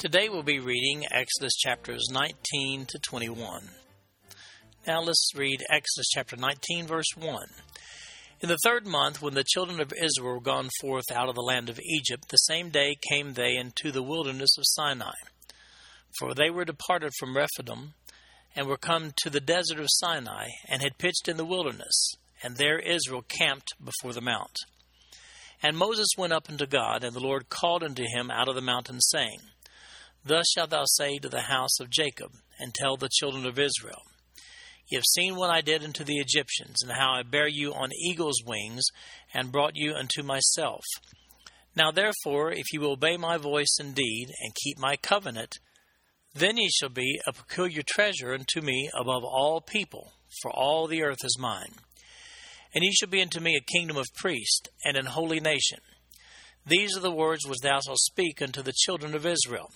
Today we'll be reading Exodus chapters 19 to 21. Now let's read Exodus chapter 19, verse 1. In the third month, when the children of Israel were gone forth out of the land of Egypt, the same day came they into the wilderness of Sinai. For they were departed from Rephidim, and were come to the desert of Sinai, and had pitched in the wilderness, and there Israel camped before the mount. And Moses went up unto God, and the Lord called unto him out of the mountain, saying, Thus shalt thou say to the house of Jacob, and tell the children of Israel, Ye have seen what I did unto the Egyptians, and how I bare you on eagle's wings, and brought you unto myself. Now therefore, if ye will obey my voice indeed, and keep my covenant, then ye shall be a peculiar treasure unto me above all people, for all the earth is mine. And ye shall be unto me a kingdom of priests, and an holy nation. These are the words which thou shalt speak unto the children of Israel.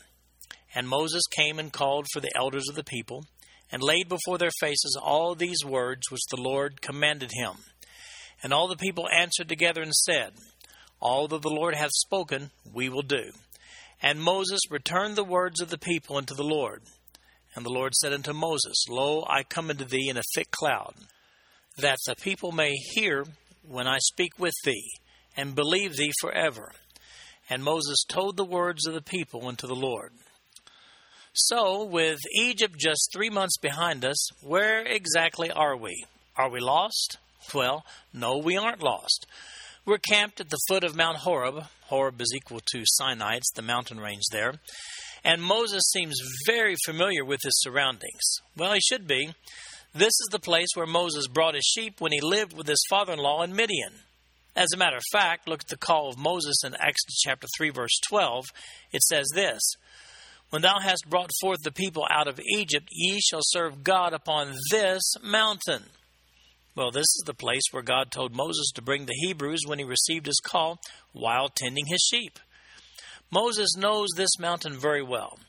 And Moses came and called for the elders of the people, and laid before their faces all these words which the Lord commanded him. And all the people answered together and said, All that the Lord hath spoken, we will do. And Moses returned the words of the people unto the Lord. And the Lord said unto Moses, Lo, I come unto thee in a thick cloud, that the people may hear when I speak with thee, and believe thee forever. And Moses told the words of the people unto the Lord. So, with Egypt just three months behind us, where exactly are we? Are we lost? Well, no, we aren't lost. We're camped at the foot of Mount Horeb. Horeb is equal to Sinai, it's the mountain range there. And Moses seems very familiar with his surroundings. Well, he should be. This is the place where Moses brought his sheep when he lived with his father in law in Midian. As a matter of fact, look at the call of Moses in Exodus chapter 3, verse 12. It says this When thou hast brought forth the people out of Egypt, ye shall serve God upon this mountain. Well, this is the place where God told Moses to bring the Hebrews when he received his call while tending his sheep. Moses knows this mountain very well.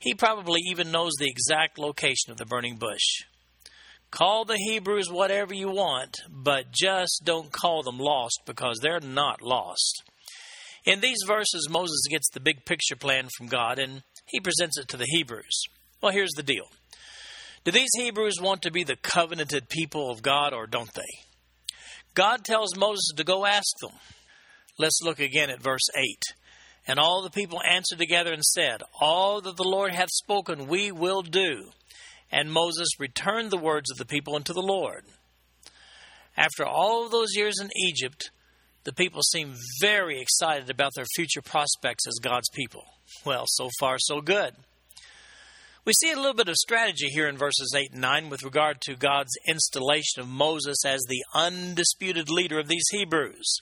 He probably even knows the exact location of the burning bush. Call the Hebrews whatever you want, but just don't call them lost because they're not lost. In these verses, Moses gets the big picture plan from God and he presents it to the Hebrews. Well, here's the deal do these Hebrews want to be the covenanted people of God or don't they? God tells Moses to go ask them. Let's look again at verse 8. And all the people answered together and said, All that the Lord hath spoken we will do. And Moses returned the words of the people unto the Lord. After all those years in Egypt, the people seem very excited about their future prospects as God's people. Well, so far, so good. We see a little bit of strategy here in verses 8 and 9 with regard to God's installation of Moses as the undisputed leader of these Hebrews.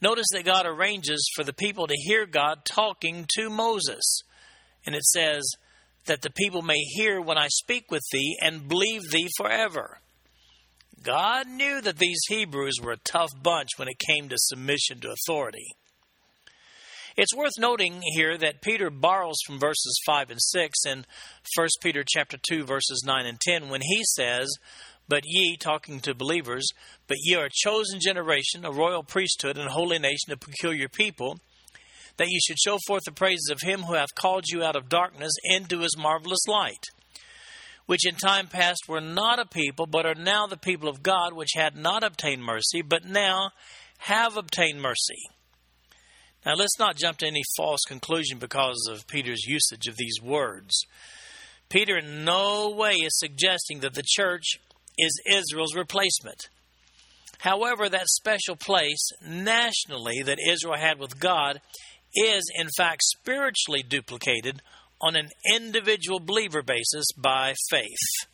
Notice that God arranges for the people to hear God talking to Moses. And it says, that the people may hear when I speak with thee and believe thee forever. God knew that these Hebrews were a tough bunch when it came to submission to authority. It's worth noting here that Peter borrows from verses 5 and 6 in 1 Peter chapter 2 verses 9 and 10 when he says, "But ye talking to believers, but ye are a chosen generation, a royal priesthood, and a holy nation, a peculiar people, that ye should show forth the praises of him who hath called you out of darkness into his marvelous light." Which in time past were not a people, but are now the people of God, which had not obtained mercy, but now have obtained mercy. Now, let's not jump to any false conclusion because of Peter's usage of these words. Peter in no way is suggesting that the church is Israel's replacement. However, that special place nationally that Israel had with God is, in fact, spiritually duplicated on an individual believer basis by faith.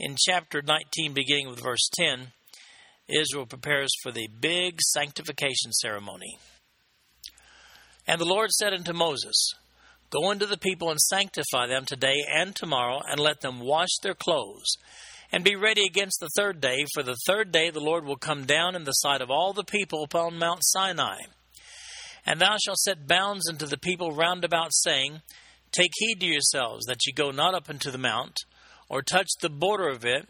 In chapter 19, beginning with verse 10, Israel prepares for the big sanctification ceremony. And the Lord said unto Moses, Go unto the people and sanctify them today and tomorrow, and let them wash their clothes, and be ready against the third day, for the third day the Lord will come down in the sight of all the people upon Mount Sinai. And thou shalt set bounds unto the people round about, saying, Take heed to yourselves that ye go not up into the mount, or touch the border of it.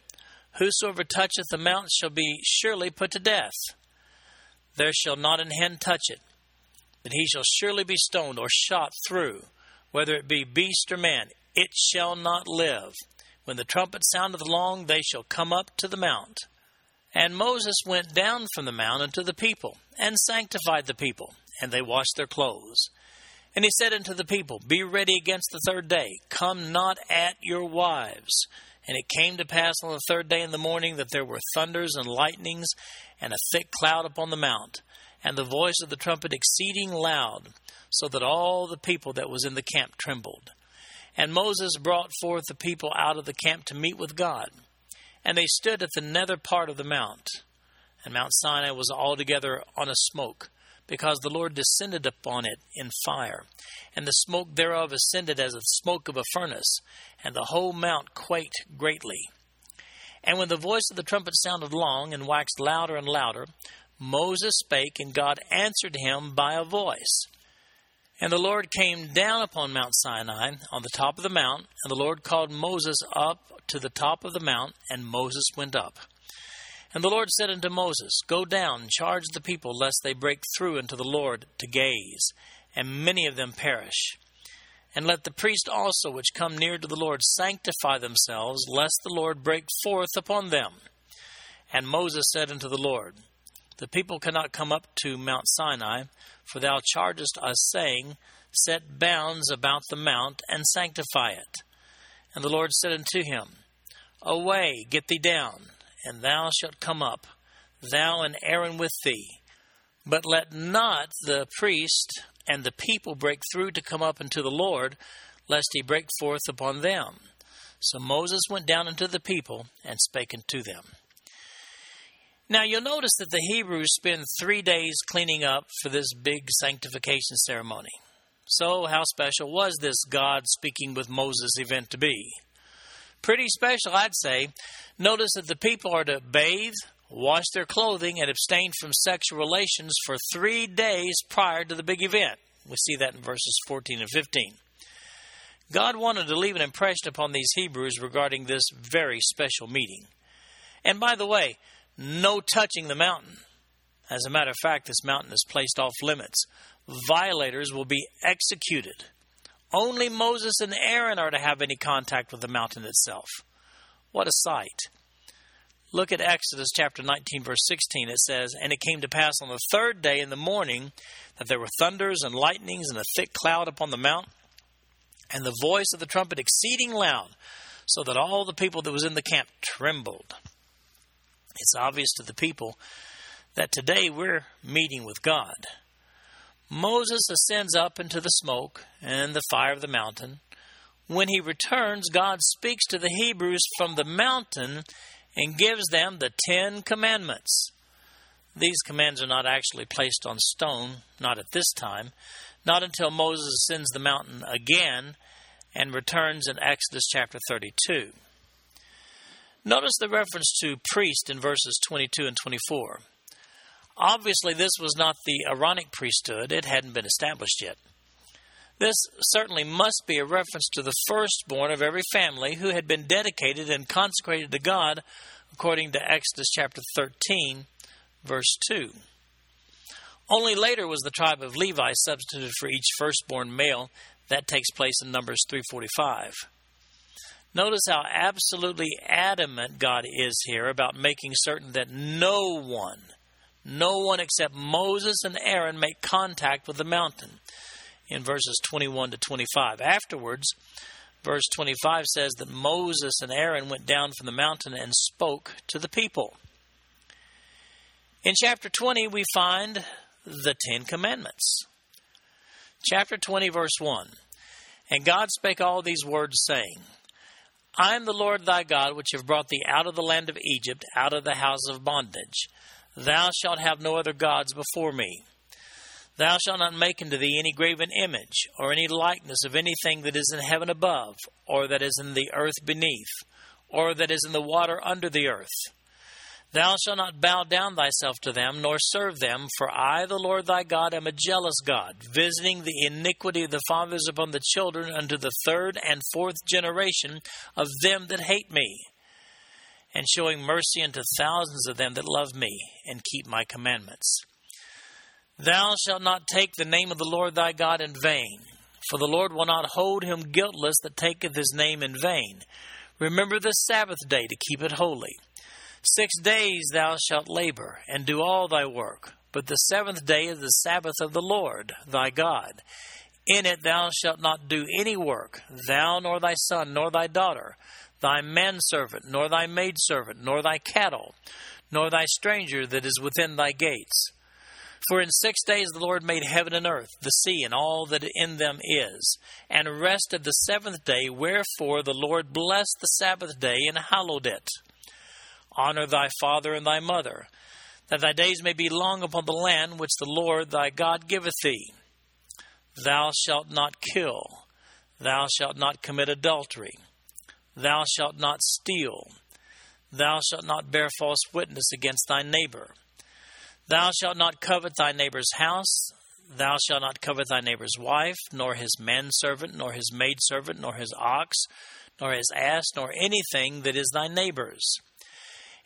Whosoever toucheth the mount shall be surely put to death. There shall not an hand touch it, but he shall surely be stoned or shot through, whether it be beast or man. It shall not live. When the trumpet soundeth long, they shall come up to the mount. And Moses went down from the mount unto the people, and sanctified the people, and they washed their clothes. And he said unto the people, Be ready against the third day, come not at your wives. And it came to pass on the third day in the morning that there were thunders and lightnings, and a thick cloud upon the mount, and the voice of the trumpet exceeding loud, so that all the people that was in the camp trembled. And Moses brought forth the people out of the camp to meet with God. And they stood at the nether part of the mount. And Mount Sinai was altogether on a smoke, because the Lord descended upon it in fire. And the smoke thereof ascended as the smoke of a furnace, and the whole mount quaked greatly. And when the voice of the trumpet sounded long, and waxed louder and louder, Moses spake, and God answered him by a voice. And the Lord came down upon Mount Sinai on the top of the mount, and the Lord called Moses up to the top of the mount, and Moses went up. And the Lord said unto Moses, Go down, charge the people, lest they break through unto the Lord to gaze, and many of them perish. And let the priests also which come near to the Lord sanctify themselves, lest the Lord break forth upon them. And Moses said unto the Lord, The people cannot come up to Mount Sinai, for thou chargest us, saying, Set bounds about the mount, and sanctify it. And the Lord said unto him, Away, get thee down and thou shalt come up, thou and Aaron with thee. But let not the priest and the people break through to come up unto the Lord, lest he break forth upon them. So Moses went down unto the people and spake unto them. Now you'll notice that the Hebrews spend three days cleaning up for this big sanctification ceremony. So, how special was this God speaking with Moses event to be? Pretty special, I'd say. Notice that the people are to bathe, wash their clothing, and abstain from sexual relations for three days prior to the big event. We see that in verses 14 and 15. God wanted to leave an impression upon these Hebrews regarding this very special meeting. And by the way, no touching the mountain. As a matter of fact, this mountain is placed off limits. Violators will be executed. Only Moses and Aaron are to have any contact with the mountain itself. What a sight. Look at Exodus chapter 19, verse 16. It says, And it came to pass on the third day in the morning that there were thunders and lightnings and a thick cloud upon the mount, and the voice of the trumpet exceeding loud, so that all the people that was in the camp trembled. It's obvious to the people that today we're meeting with God. Moses ascends up into the smoke and the fire of the mountain. When he returns, God speaks to the Hebrews from the mountain and gives them the Ten Commandments. These commands are not actually placed on stone, not at this time, not until Moses ascends the mountain again and returns in Exodus chapter 32. Notice the reference to priest in verses 22 and 24. Obviously, this was not the Aaronic priesthood, it hadn't been established yet. This certainly must be a reference to the firstborn of every family who had been dedicated and consecrated to God, according to Exodus chapter 13, verse 2. Only later was the tribe of Levi substituted for each firstborn male. That takes place in Numbers 345. Notice how absolutely adamant God is here about making certain that no one no one except Moses and Aaron make contact with the mountain in verses 21 to 25. Afterwards, verse 25 says that Moses and Aaron went down from the mountain and spoke to the people. In chapter 20, we find the Ten Commandments. Chapter 20, verse 1 And God spake all these words, saying, I am the Lord thy God, which have brought thee out of the land of Egypt, out of the house of bondage. Thou shalt have no other gods before me. Thou shalt not make unto thee any graven image, or any likeness of anything that is in heaven above, or that is in the earth beneath, or that is in the water under the earth. Thou shalt not bow down thyself to them, nor serve them, for I, the Lord thy God, am a jealous God, visiting the iniquity of the fathers upon the children unto the third and fourth generation of them that hate me, and showing mercy unto thousands of them that love me and keep my commandments. Thou shalt not take the name of the Lord thy God in vain, for the Lord will not hold him guiltless that taketh his name in vain. Remember the Sabbath day to keep it holy. Six days thou shalt labor and do all thy work, but the seventh day is the Sabbath of the Lord thy God. In it thou shalt not do any work, thou nor thy son nor thy daughter, thy manservant nor thy maidservant nor thy cattle, nor thy stranger that is within thy gates. For in six days the Lord made heaven and earth, the sea, and all that in them is, and rested the seventh day. Wherefore the Lord blessed the Sabbath day and hallowed it. Honor thy father and thy mother, that thy days may be long upon the land which the Lord thy God giveth thee. Thou shalt not kill. Thou shalt not commit adultery. Thou shalt not steal. Thou shalt not bear false witness against thy neighbor. Thou shalt not covet thy neighbor's house. Thou shalt not covet thy neighbor's wife, nor his manservant, nor his maidservant, nor his ox, nor his ass, nor anything that is thy neighbor's.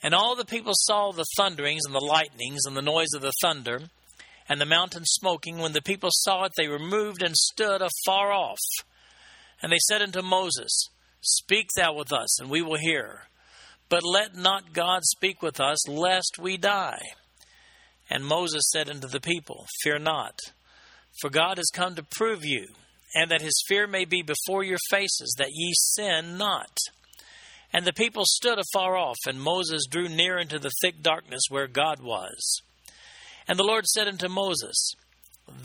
And all the people saw the thunderings and the lightnings and the noise of the thunder and the mountain smoking. When the people saw it, they removed and stood afar off. And they said unto Moses, Speak thou with us, and we will hear. But let not God speak with us, lest we die. And Moses said unto the people, Fear not, for God is come to prove you, and that his fear may be before your faces, that ye sin not. And the people stood afar off, and Moses drew near into the thick darkness where God was. And the Lord said unto Moses,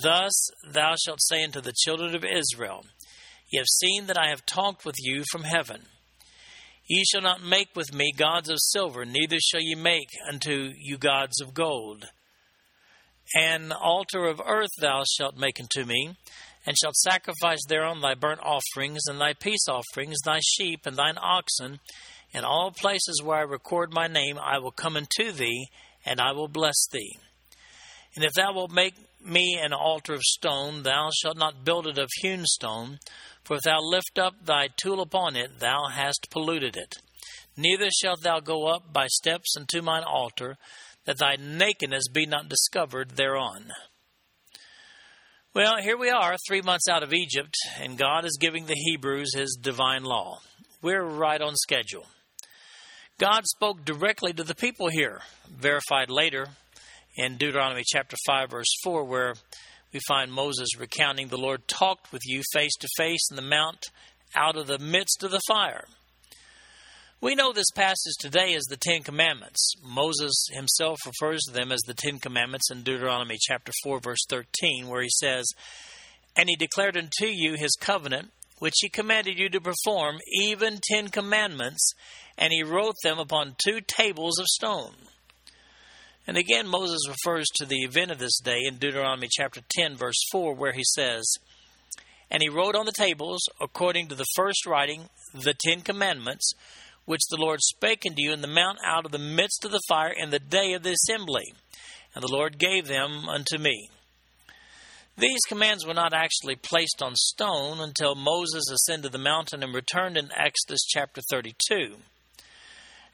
Thus thou shalt say unto the children of Israel, Ye have seen that I have talked with you from heaven. Ye shall not make with me gods of silver, neither shall ye make unto you gods of gold. An altar of earth thou shalt make unto me, and shalt sacrifice thereon thy burnt offerings and thy peace offerings, thy sheep and thine oxen. In all places where I record my name, I will come unto thee, and I will bless thee. And if thou wilt make me an altar of stone, thou shalt not build it of hewn stone, for if thou lift up thy tool upon it, thou hast polluted it. Neither shalt thou go up by steps unto mine altar, that thy nakedness be not discovered thereon. Well, here we are, three months out of Egypt, and God is giving the Hebrews his divine law. We're right on schedule. God spoke directly to the people here, verified later in Deuteronomy chapter 5, verse 4, where we find Moses recounting the Lord talked with you face to face in the mount out of the midst of the fire. We know this passage today as the Ten Commandments. Moses himself refers to them as the Ten Commandments in Deuteronomy chapter 4, verse 13, where he says, And he declared unto you his covenant, which he commanded you to perform, even ten commandments, and he wrote them upon two tables of stone. And again, Moses refers to the event of this day in Deuteronomy chapter 10, verse 4, where he says, And he wrote on the tables, according to the first writing, the Ten Commandments, which the Lord spake unto you in the mount out of the midst of the fire in the day of the assembly. And the Lord gave them unto me. These commands were not actually placed on stone until Moses ascended the mountain and returned in Exodus chapter 32.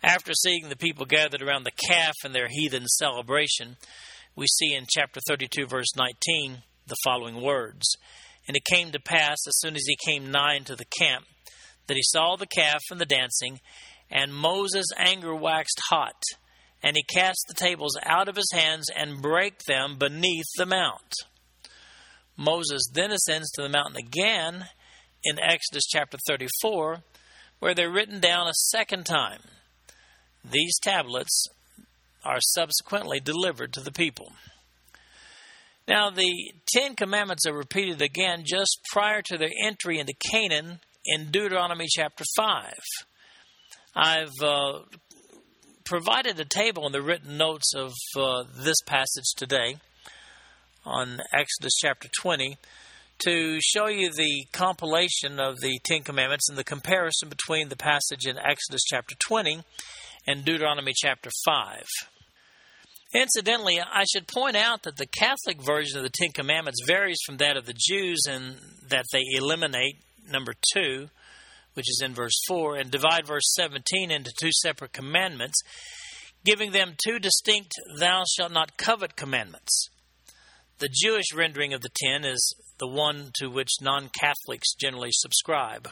After seeing the people gathered around the calf in their heathen celebration, we see in chapter 32, verse 19, the following words And it came to pass, as soon as he came nigh unto the camp, that he saw the calf and the dancing, and Moses' anger waxed hot, and he cast the tables out of his hands and brake them beneath the mount. Moses then ascends to the mountain again in Exodus chapter 34, where they're written down a second time. These tablets are subsequently delivered to the people. Now, the Ten Commandments are repeated again just prior to their entry into Canaan in Deuteronomy chapter 5. I've uh, provided a table in the written notes of uh, this passage today on Exodus chapter 20 to show you the compilation of the Ten Commandments and the comparison between the passage in Exodus chapter 20 and Deuteronomy chapter 5. Incidentally, I should point out that the Catholic version of the Ten Commandments varies from that of the Jews in that they eliminate number 2, which is in verse 4, and divide verse 17 into two separate commandments, giving them two distinct thou shalt not covet commandments. The Jewish rendering of the ten is the one to which non Catholics generally subscribe.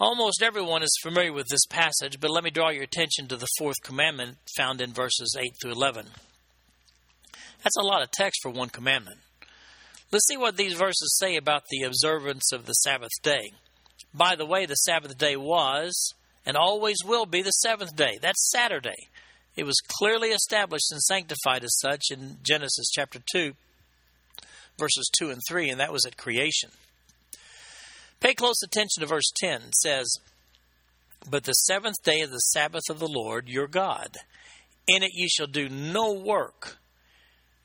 Almost everyone is familiar with this passage, but let me draw your attention to the fourth commandment found in verses 8 through 11. That's a lot of text for one commandment. Let's see what these verses say about the observance of the Sabbath day. By the way, the Sabbath day was and always will be the seventh day. That's Saturday. It was clearly established and sanctified as such in Genesis chapter 2, verses 2 and 3, and that was at creation. Pay close attention to verse 10. It says, But the seventh day is the Sabbath of the Lord your God. In it you shall do no work,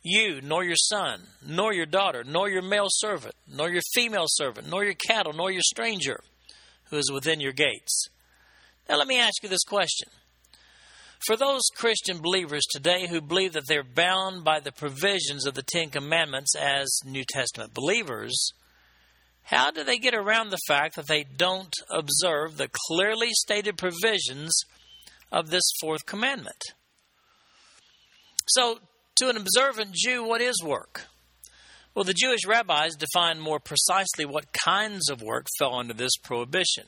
you, nor your son, nor your daughter, nor your male servant, nor your female servant, nor your cattle, nor your stranger who is within your gates. Now let me ask you this question. For those Christian believers today who believe that they're bound by the provisions of the Ten Commandments as New Testament believers, how do they get around the fact that they don't observe the clearly stated provisions of this fourth commandment? So, to an observant Jew, what is work? Well, the Jewish rabbis defined more precisely what kinds of work fell under this prohibition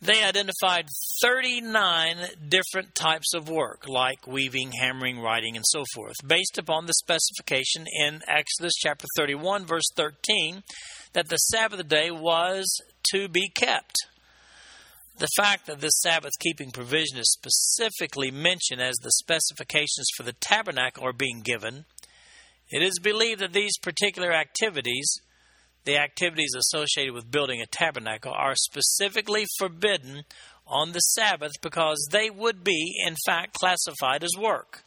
they identified 39 different types of work, like weaving, hammering, writing, and so forth, based upon the specification in Exodus chapter 31, verse 13, that the Sabbath day was to be kept. The fact that this Sabbath keeping provision is specifically mentioned as the specifications for the tabernacle are being given, it is believed that these particular activities the activities associated with building a tabernacle are specifically forbidden on the Sabbath because they would be, in fact, classified as work.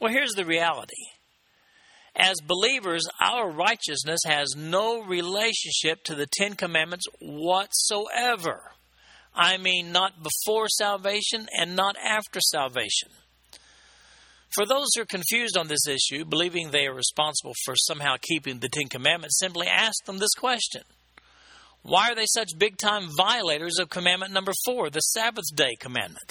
Well, here's the reality. As believers, our righteousness has no relationship to the Ten Commandments whatsoever. I mean, not before salvation and not after salvation. For those who are confused on this issue, believing they are responsible for somehow keeping the Ten Commandments, simply ask them this question Why are they such big time violators of commandment number four, the Sabbath day commandment?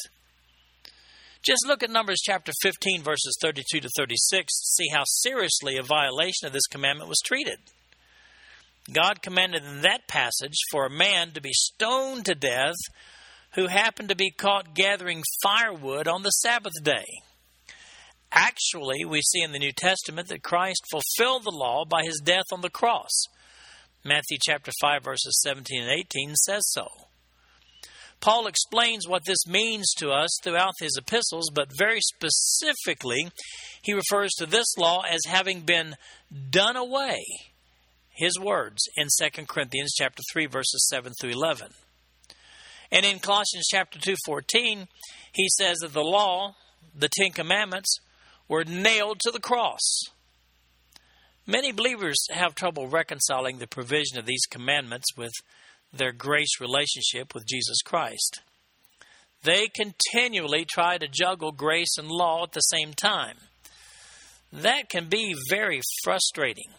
Just look at Numbers chapter 15, verses 32 to 36 to see how seriously a violation of this commandment was treated. God commanded in that passage for a man to be stoned to death who happened to be caught gathering firewood on the Sabbath day. Actually, we see in the New Testament that Christ fulfilled the law by his death on the cross. Matthew chapter 5 verses 17 and 18 says so. Paul explains what this means to us throughout his epistles, but very specifically, he refers to this law as having been done away. His words in 2 Corinthians chapter 3 verses 7 through 11. And in Colossians chapter 2:14, he says that the law, the 10 commandments, were nailed to the cross. Many believers have trouble reconciling the provision of these commandments with their grace relationship with Jesus Christ. They continually try to juggle grace and law at the same time. That can be very frustrating.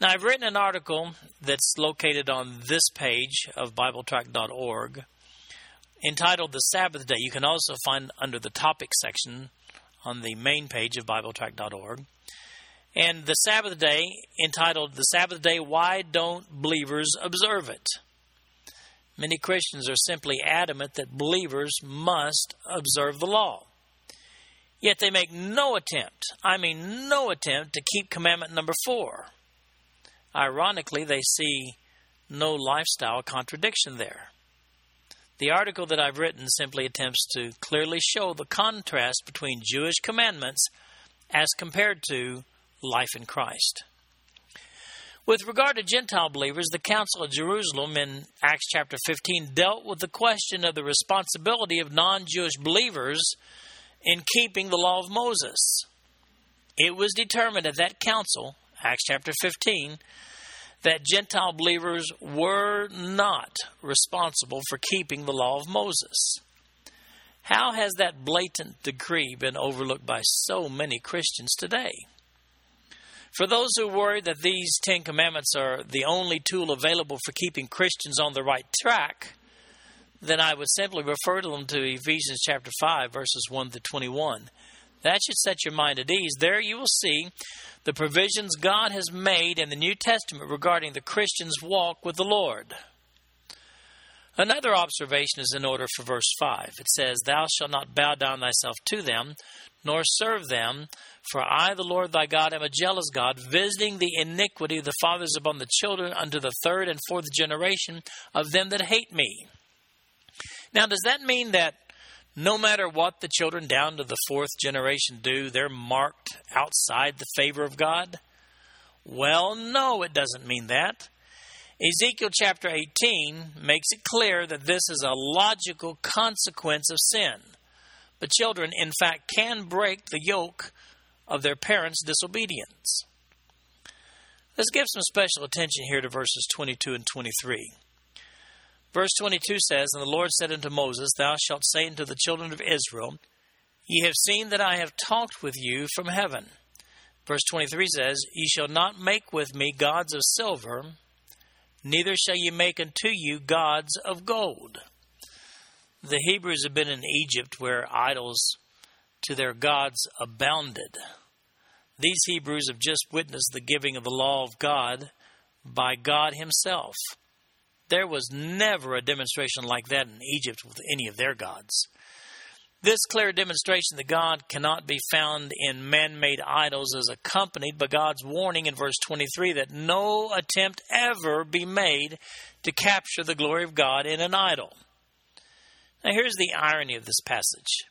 Now, I've written an article that's located on this page of BibleTrack.org entitled The Sabbath Day. You can also find under the topic section on the main page of BibleTrack.org. And the Sabbath day, entitled The Sabbath Day Why Don't Believers Observe It? Many Christians are simply adamant that believers must observe the law. Yet they make no attempt, I mean, no attempt to keep commandment number four. Ironically, they see no lifestyle contradiction there. The article that I've written simply attempts to clearly show the contrast between Jewish commandments as compared to life in Christ. With regard to Gentile believers, the Council of Jerusalem in Acts chapter 15 dealt with the question of the responsibility of non Jewish believers in keeping the law of Moses. It was determined at that council, Acts chapter 15, that Gentile believers were not responsible for keeping the law of Moses. How has that blatant decree been overlooked by so many Christians today? For those who worry that these Ten Commandments are the only tool available for keeping Christians on the right track, then I would simply refer them to Ephesians chapter 5, verses 1 to 21. That should set your mind at ease. There you will see the provisions God has made in the New Testament regarding the Christian's walk with the Lord. Another observation is in order for verse 5. It says, Thou shalt not bow down thyself to them, nor serve them, for I, the Lord thy God, am a jealous God, visiting the iniquity of the fathers upon the children unto the third and fourth generation of them that hate me. Now, does that mean that no matter what the children down to the fourth generation do, they're marked outside the favor of God? Well, no, it doesn't mean that. Ezekiel chapter 18 makes it clear that this is a logical consequence of sin. But children, in fact, can break the yoke of their parents' disobedience. Let's give some special attention here to verses 22 and 23. Verse 22 says, And the Lord said unto Moses, Thou shalt say unto the children of Israel, Ye have seen that I have talked with you from heaven. Verse 23 says, Ye shall not make with me gods of silver, neither shall ye make unto you gods of gold. The Hebrews have been in Egypt where idols to their gods abounded. These Hebrews have just witnessed the giving of the law of God by God Himself. There was never a demonstration like that in Egypt with any of their gods. This clear demonstration that God cannot be found in man made idols is accompanied by God's warning in verse 23 that no attempt ever be made to capture the glory of God in an idol. Now, here's the irony of this passage.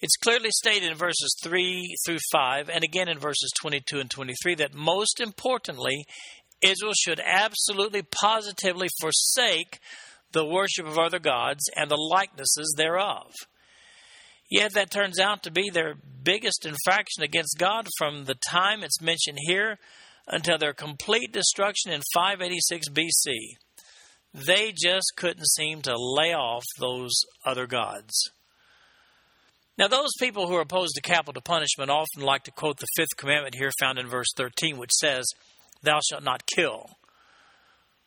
It's clearly stated in verses 3 through 5, and again in verses 22 and 23, that most importantly, Israel should absolutely positively forsake the worship of other gods and the likenesses thereof. Yet that turns out to be their biggest infraction against God from the time it's mentioned here until their complete destruction in 586 BC. They just couldn't seem to lay off those other gods. Now, those people who are opposed to capital punishment often like to quote the fifth commandment here found in verse 13, which says, Thou shalt not kill.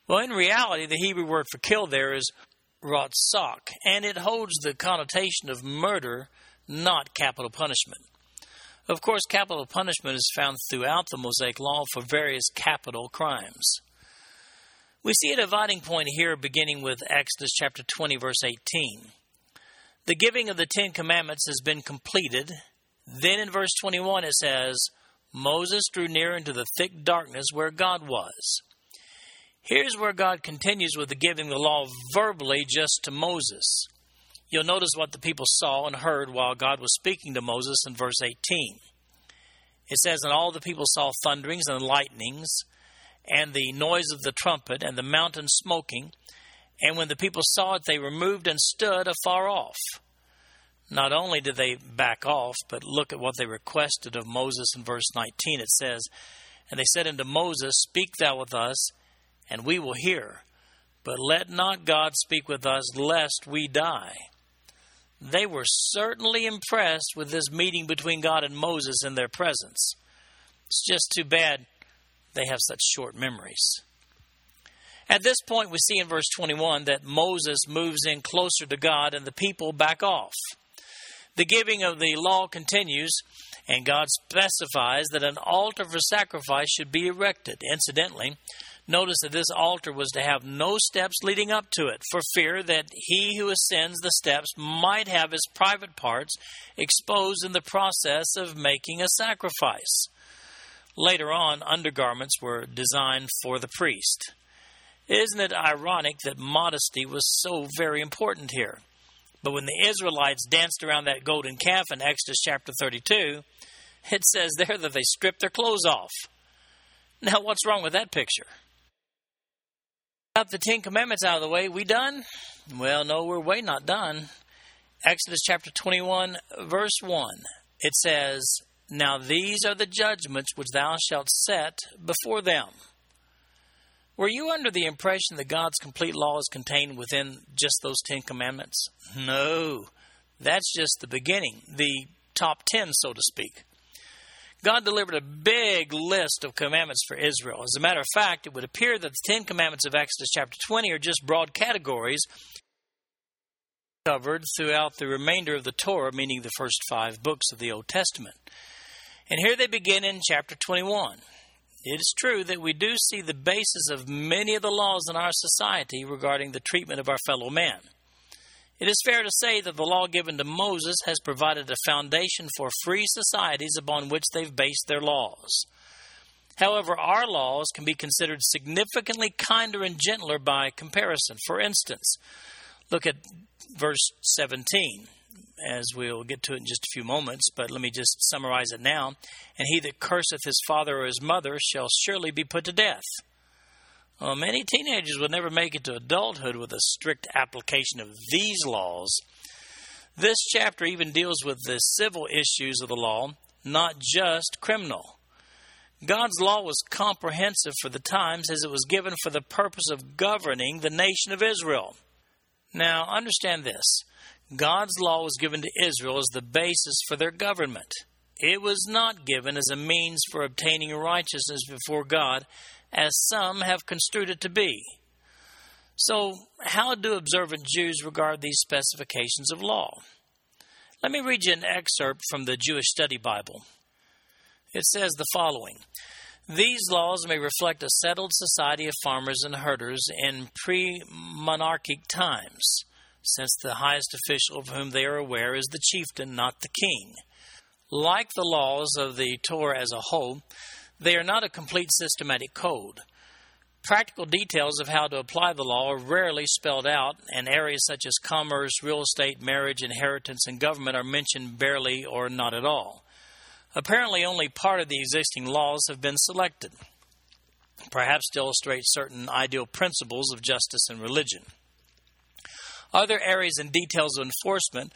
Well, in reality, the Hebrew word for kill there is ratzak, and it holds the connotation of murder, not capital punishment. Of course, capital punishment is found throughout the Mosaic Law for various capital crimes. We see a dividing point here beginning with Exodus chapter 20, verse 18. The giving of the Ten Commandments has been completed. Then in verse 21 it says, Moses drew near into the thick darkness where God was. Here's where God continues with the giving the law verbally just to Moses. You'll notice what the people saw and heard while God was speaking to Moses in verse 18. It says, And all the people saw thunderings and lightnings, and the noise of the trumpet, and the mountain smoking. And when the people saw it, they removed and stood afar off. Not only did they back off, but look at what they requested of Moses in verse 19. It says, And they said unto Moses, Speak thou with us, and we will hear. But let not God speak with us, lest we die. They were certainly impressed with this meeting between God and Moses in their presence. It's just too bad they have such short memories. At this point, we see in verse 21 that Moses moves in closer to God and the people back off. The giving of the law continues, and God specifies that an altar for sacrifice should be erected. Incidentally, notice that this altar was to have no steps leading up to it, for fear that he who ascends the steps might have his private parts exposed in the process of making a sacrifice. Later on, undergarments were designed for the priest. Isn't it ironic that modesty was so very important here? But when the Israelites danced around that golden calf in Exodus chapter 32, it says there that they stripped their clothes off. Now, what's wrong with that picture? Got the Ten Commandments out of the way. We done? Well, no, we're way not done. Exodus chapter 21, verse 1. It says, Now these are the judgments which thou shalt set before them. Were you under the impression that God's complete law is contained within just those Ten Commandments? No. That's just the beginning, the top ten, so to speak. God delivered a big list of commandments for Israel. As a matter of fact, it would appear that the Ten Commandments of Exodus chapter 20 are just broad categories covered throughout the remainder of the Torah, meaning the first five books of the Old Testament. And here they begin in chapter 21. It is true that we do see the basis of many of the laws in our society regarding the treatment of our fellow man. It is fair to say that the law given to Moses has provided a foundation for free societies upon which they've based their laws. However, our laws can be considered significantly kinder and gentler by comparison. For instance, look at verse 17, as we'll get to it in just a few moments, but let me just summarize it now. And he that curseth his father or his mother shall surely be put to death. Well, many teenagers would never make it to adulthood with a strict application of these laws. This chapter even deals with the civil issues of the law, not just criminal. God's law was comprehensive for the times as it was given for the purpose of governing the nation of Israel. Now, understand this God's law was given to Israel as the basis for their government. It was not given as a means for obtaining righteousness before God as some have construed it to be. So, how do observant Jews regard these specifications of law? Let me read you an excerpt from the Jewish Study Bible. It says the following These laws may reflect a settled society of farmers and herders in pre monarchic times, since the highest official of whom they are aware is the chieftain, not the king. Like the laws of the Torah as a whole, they are not a complete systematic code. Practical details of how to apply the law are rarely spelled out, and areas such as commerce, real estate, marriage, inheritance, and government are mentioned barely or not at all. Apparently, only part of the existing laws have been selected, perhaps to illustrate certain ideal principles of justice and religion. Other areas and details of enforcement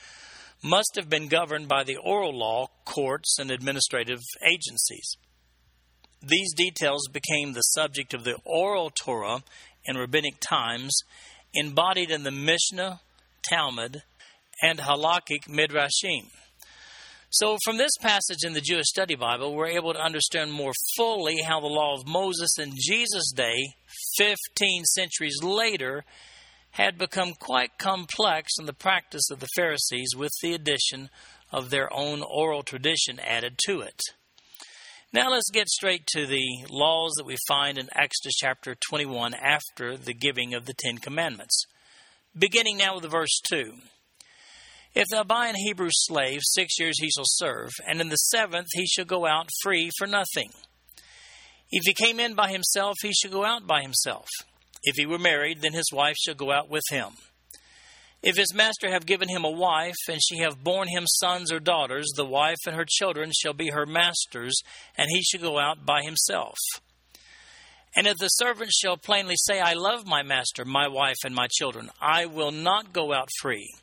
must have been governed by the oral law, courts, and administrative agencies. These details became the subject of the oral Torah in rabbinic times, embodied in the Mishnah, Talmud, and halakhic midrashim. So, from this passage in the Jewish Study Bible, we're able to understand more fully how the law of Moses in Jesus' day, 15 centuries later, had become quite complex in the practice of the Pharisees with the addition of their own oral tradition added to it. Now let's get straight to the laws that we find in Exodus chapter 21 after the giving of the Ten Commandments. Beginning now with verse 2. If thou buy an Hebrew slave, six years he shall serve, and in the seventh he shall go out free for nothing. If he came in by himself, he shall go out by himself. If he were married, then his wife shall go out with him. If his master have given him a wife, and she have borne him sons or daughters, the wife and her children shall be her master's, and he shall go out by himself. And if the servant shall plainly say, I love my master, my wife, and my children, I will not go out free.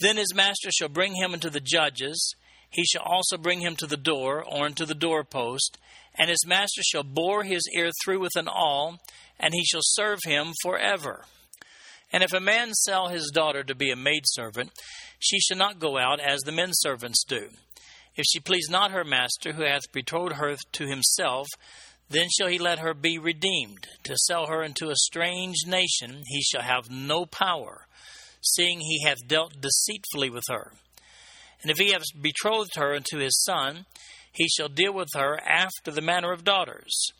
Then his master shall bring him into the judges. He shall also bring him to the door, or into the doorpost, and his master shall bore his ear through with an awl, and he shall serve him for forever. And if a man sell his daughter to be a maidservant, she shall not go out as the men servants do. If she please not her master, who hath betrothed her to himself, then shall he let her be redeemed. To sell her into a strange nation he shall have no power, seeing he hath dealt deceitfully with her. And if he hath betrothed her unto his son, he shall deal with her after the manner of daughters.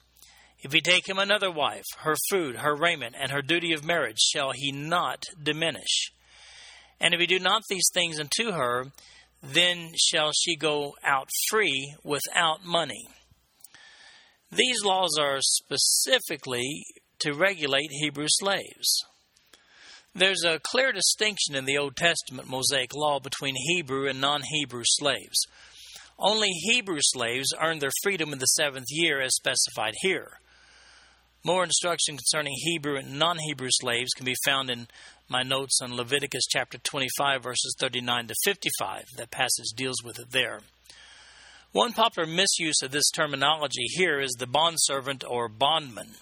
If he take him another wife, her food, her raiment, and her duty of marriage shall he not diminish. And if he do not these things unto her, then shall she go out free without money. These laws are specifically to regulate Hebrew slaves. There's a clear distinction in the Old Testament Mosaic law between Hebrew and non Hebrew slaves. Only Hebrew slaves earned their freedom in the seventh year, as specified here. More instruction concerning Hebrew and non Hebrew slaves can be found in my notes on Leviticus chapter 25, verses 39 to 55. That passage deals with it there. One popular misuse of this terminology here is the bondservant or bondman.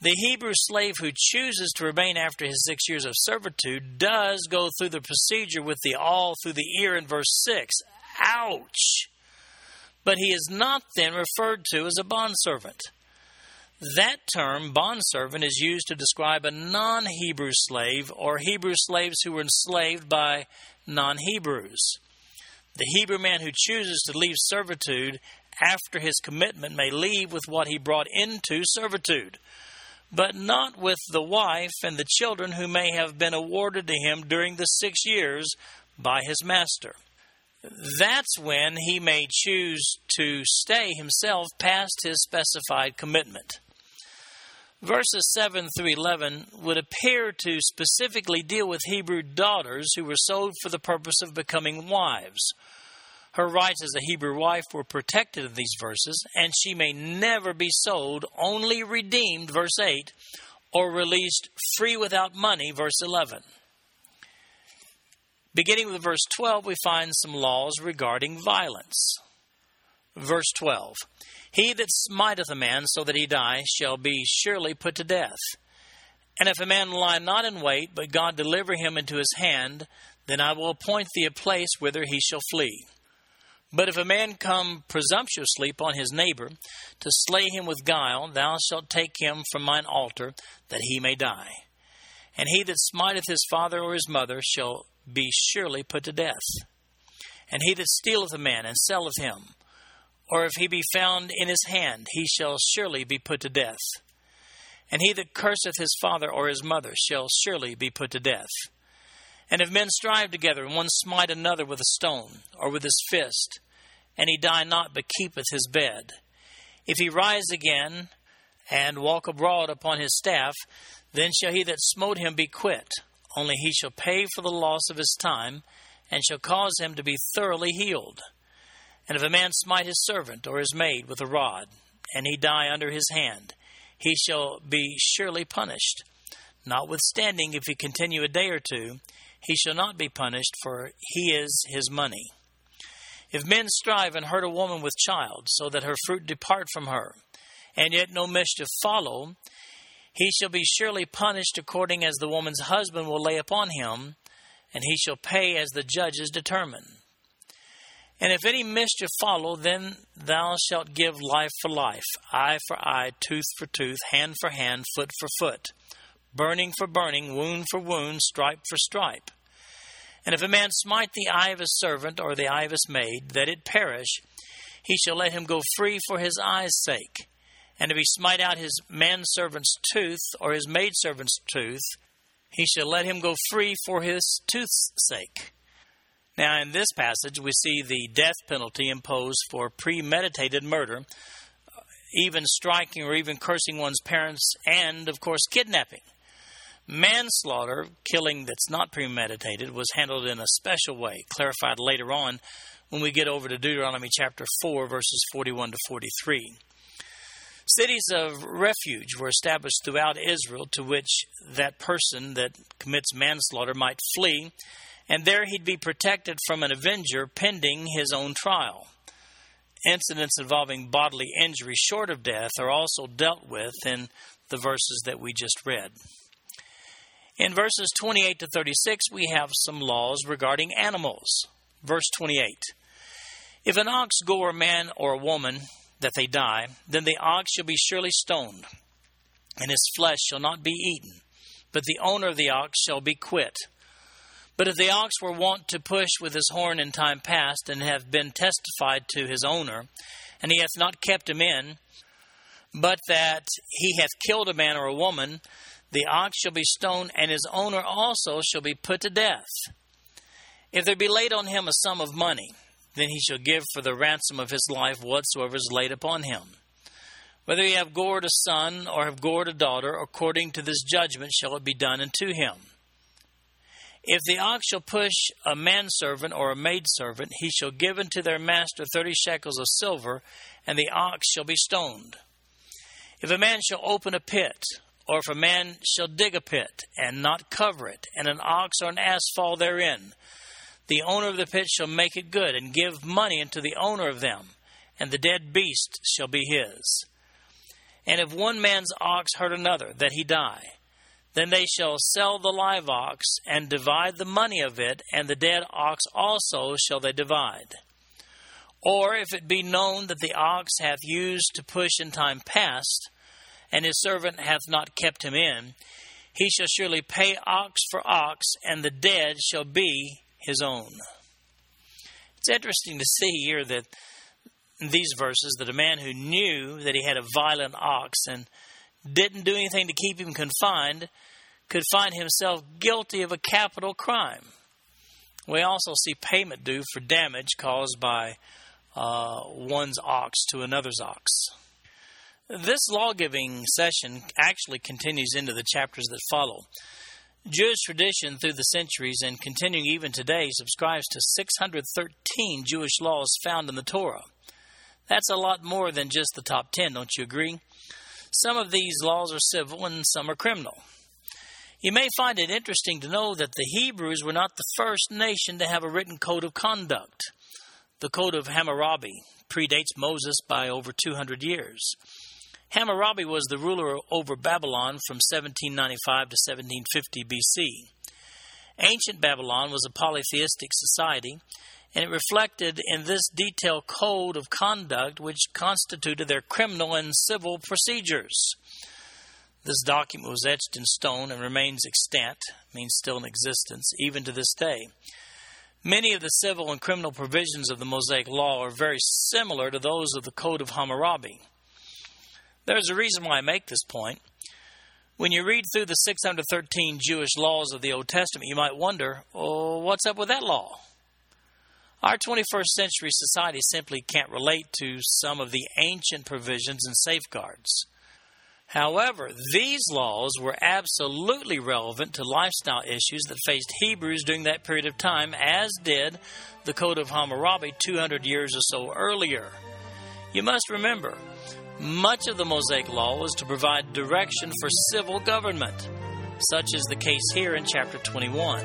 The Hebrew slave who chooses to remain after his six years of servitude does go through the procedure with the awl through the ear in verse 6. Ouch! But he is not then referred to as a bondservant. That term, bondservant, is used to describe a non Hebrew slave or Hebrew slaves who were enslaved by non Hebrews. The Hebrew man who chooses to leave servitude after his commitment may leave with what he brought into servitude, but not with the wife and the children who may have been awarded to him during the six years by his master. That's when he may choose to stay himself past his specified commitment. Verses 7 through 11 would appear to specifically deal with Hebrew daughters who were sold for the purpose of becoming wives. Her rights as a Hebrew wife were protected in these verses, and she may never be sold, only redeemed, verse 8, or released free without money, verse 11. Beginning with verse 12, we find some laws regarding violence. Verse 12 he that smiteth a man so that he die shall be surely put to death. And if a man lie not in wait, but God deliver him into his hand, then I will appoint thee a place whither he shall flee. But if a man come presumptuously upon his neighbor, to slay him with guile, thou shalt take him from mine altar, that he may die. And he that smiteth his father or his mother shall be surely put to death. And he that stealeth a man and selleth him, or if he be found in his hand, he shall surely be put to death. And he that curseth his father or his mother shall surely be put to death. And if men strive together, and one smite another with a stone, or with his fist, and he die not, but keepeth his bed, if he rise again, and walk abroad upon his staff, then shall he that smote him be quit, only he shall pay for the loss of his time, and shall cause him to be thoroughly healed. And if a man smite his servant or his maid with a rod, and he die under his hand, he shall be surely punished. Notwithstanding, if he continue a day or two, he shall not be punished, for he is his money. If men strive and hurt a woman with child, so that her fruit depart from her, and yet no mischief follow, he shall be surely punished according as the woman's husband will lay upon him, and he shall pay as the judges determine. And if any mischief follow, then thou shalt give life for life, eye for eye, tooth for tooth, hand for hand, foot for foot, burning for burning, wound for wound, stripe for stripe. And if a man smite the eye of his servant or the eye of his maid, that it perish, he shall let him go free for his eye's sake. And if he smite out his manservant's tooth or his maidservant's tooth, he shall let him go free for his tooth's sake. Now, in this passage, we see the death penalty imposed for premeditated murder, even striking or even cursing one's parents, and, of course, kidnapping. Manslaughter, killing that's not premeditated, was handled in a special way, clarified later on when we get over to Deuteronomy chapter 4, verses 41 to 43. Cities of refuge were established throughout Israel to which that person that commits manslaughter might flee and there he'd be protected from an avenger pending his own trial. Incidents involving bodily injury short of death are also dealt with in the verses that we just read. In verses 28 to 36, we have some laws regarding animals. Verse 28 If an ox gore a man or a woman that they die, then the ox shall be surely stoned, and his flesh shall not be eaten, but the owner of the ox shall be quit. But if the ox were wont to push with his horn in time past, and have been testified to his owner, and he hath not kept him in, but that he hath killed a man or a woman, the ox shall be stoned, and his owner also shall be put to death. If there be laid on him a sum of money, then he shall give for the ransom of his life whatsoever is laid upon him. Whether he have gored a son or have gored a daughter, according to this judgment shall it be done unto him. If the ox shall push a manservant or a maidservant, he shall give unto their master thirty shekels of silver, and the ox shall be stoned. If a man shall open a pit, or if a man shall dig a pit, and not cover it, and an ox or an ass fall therein, the owner of the pit shall make it good, and give money unto the owner of them, and the dead beast shall be his. And if one man's ox hurt another, that he die, then they shall sell the live ox, and divide the money of it, and the dead ox also shall they divide. Or if it be known that the ox hath used to push in time past, and his servant hath not kept him in, he shall surely pay ox for ox, and the dead shall be his own. It's interesting to see here that in these verses that a man who knew that he had a violent ox and didn't do anything to keep him confined could find himself guilty of a capital crime. We also see payment due for damage caused by uh, one's ox to another's ox. This law giving session actually continues into the chapters that follow. Jewish tradition through the centuries and continuing even today subscribes to 613 Jewish laws found in the Torah. That's a lot more than just the top 10, don't you agree? Some of these laws are civil and some are criminal. You may find it interesting to know that the Hebrews were not the first nation to have a written code of conduct. The Code of Hammurabi predates Moses by over 200 years. Hammurabi was the ruler over Babylon from 1795 to 1750 BC. Ancient Babylon was a polytheistic society, and it reflected in this detailed code of conduct which constituted their criminal and civil procedures. This document was etched in stone and remains extant, means still in existence, even to this day. Many of the civil and criminal provisions of the Mosaic Law are very similar to those of the Code of Hammurabi. There's a reason why I make this point. When you read through the 613 Jewish laws of the Old Testament, you might wonder, oh, what's up with that law? Our 21st century society simply can't relate to some of the ancient provisions and safeguards. However, these laws were absolutely relevant to lifestyle issues that faced Hebrews during that period of time, as did the Code of Hammurabi 200 years or so earlier. You must remember, much of the Mosaic Law was to provide direction for civil government, such is the case here in chapter 21.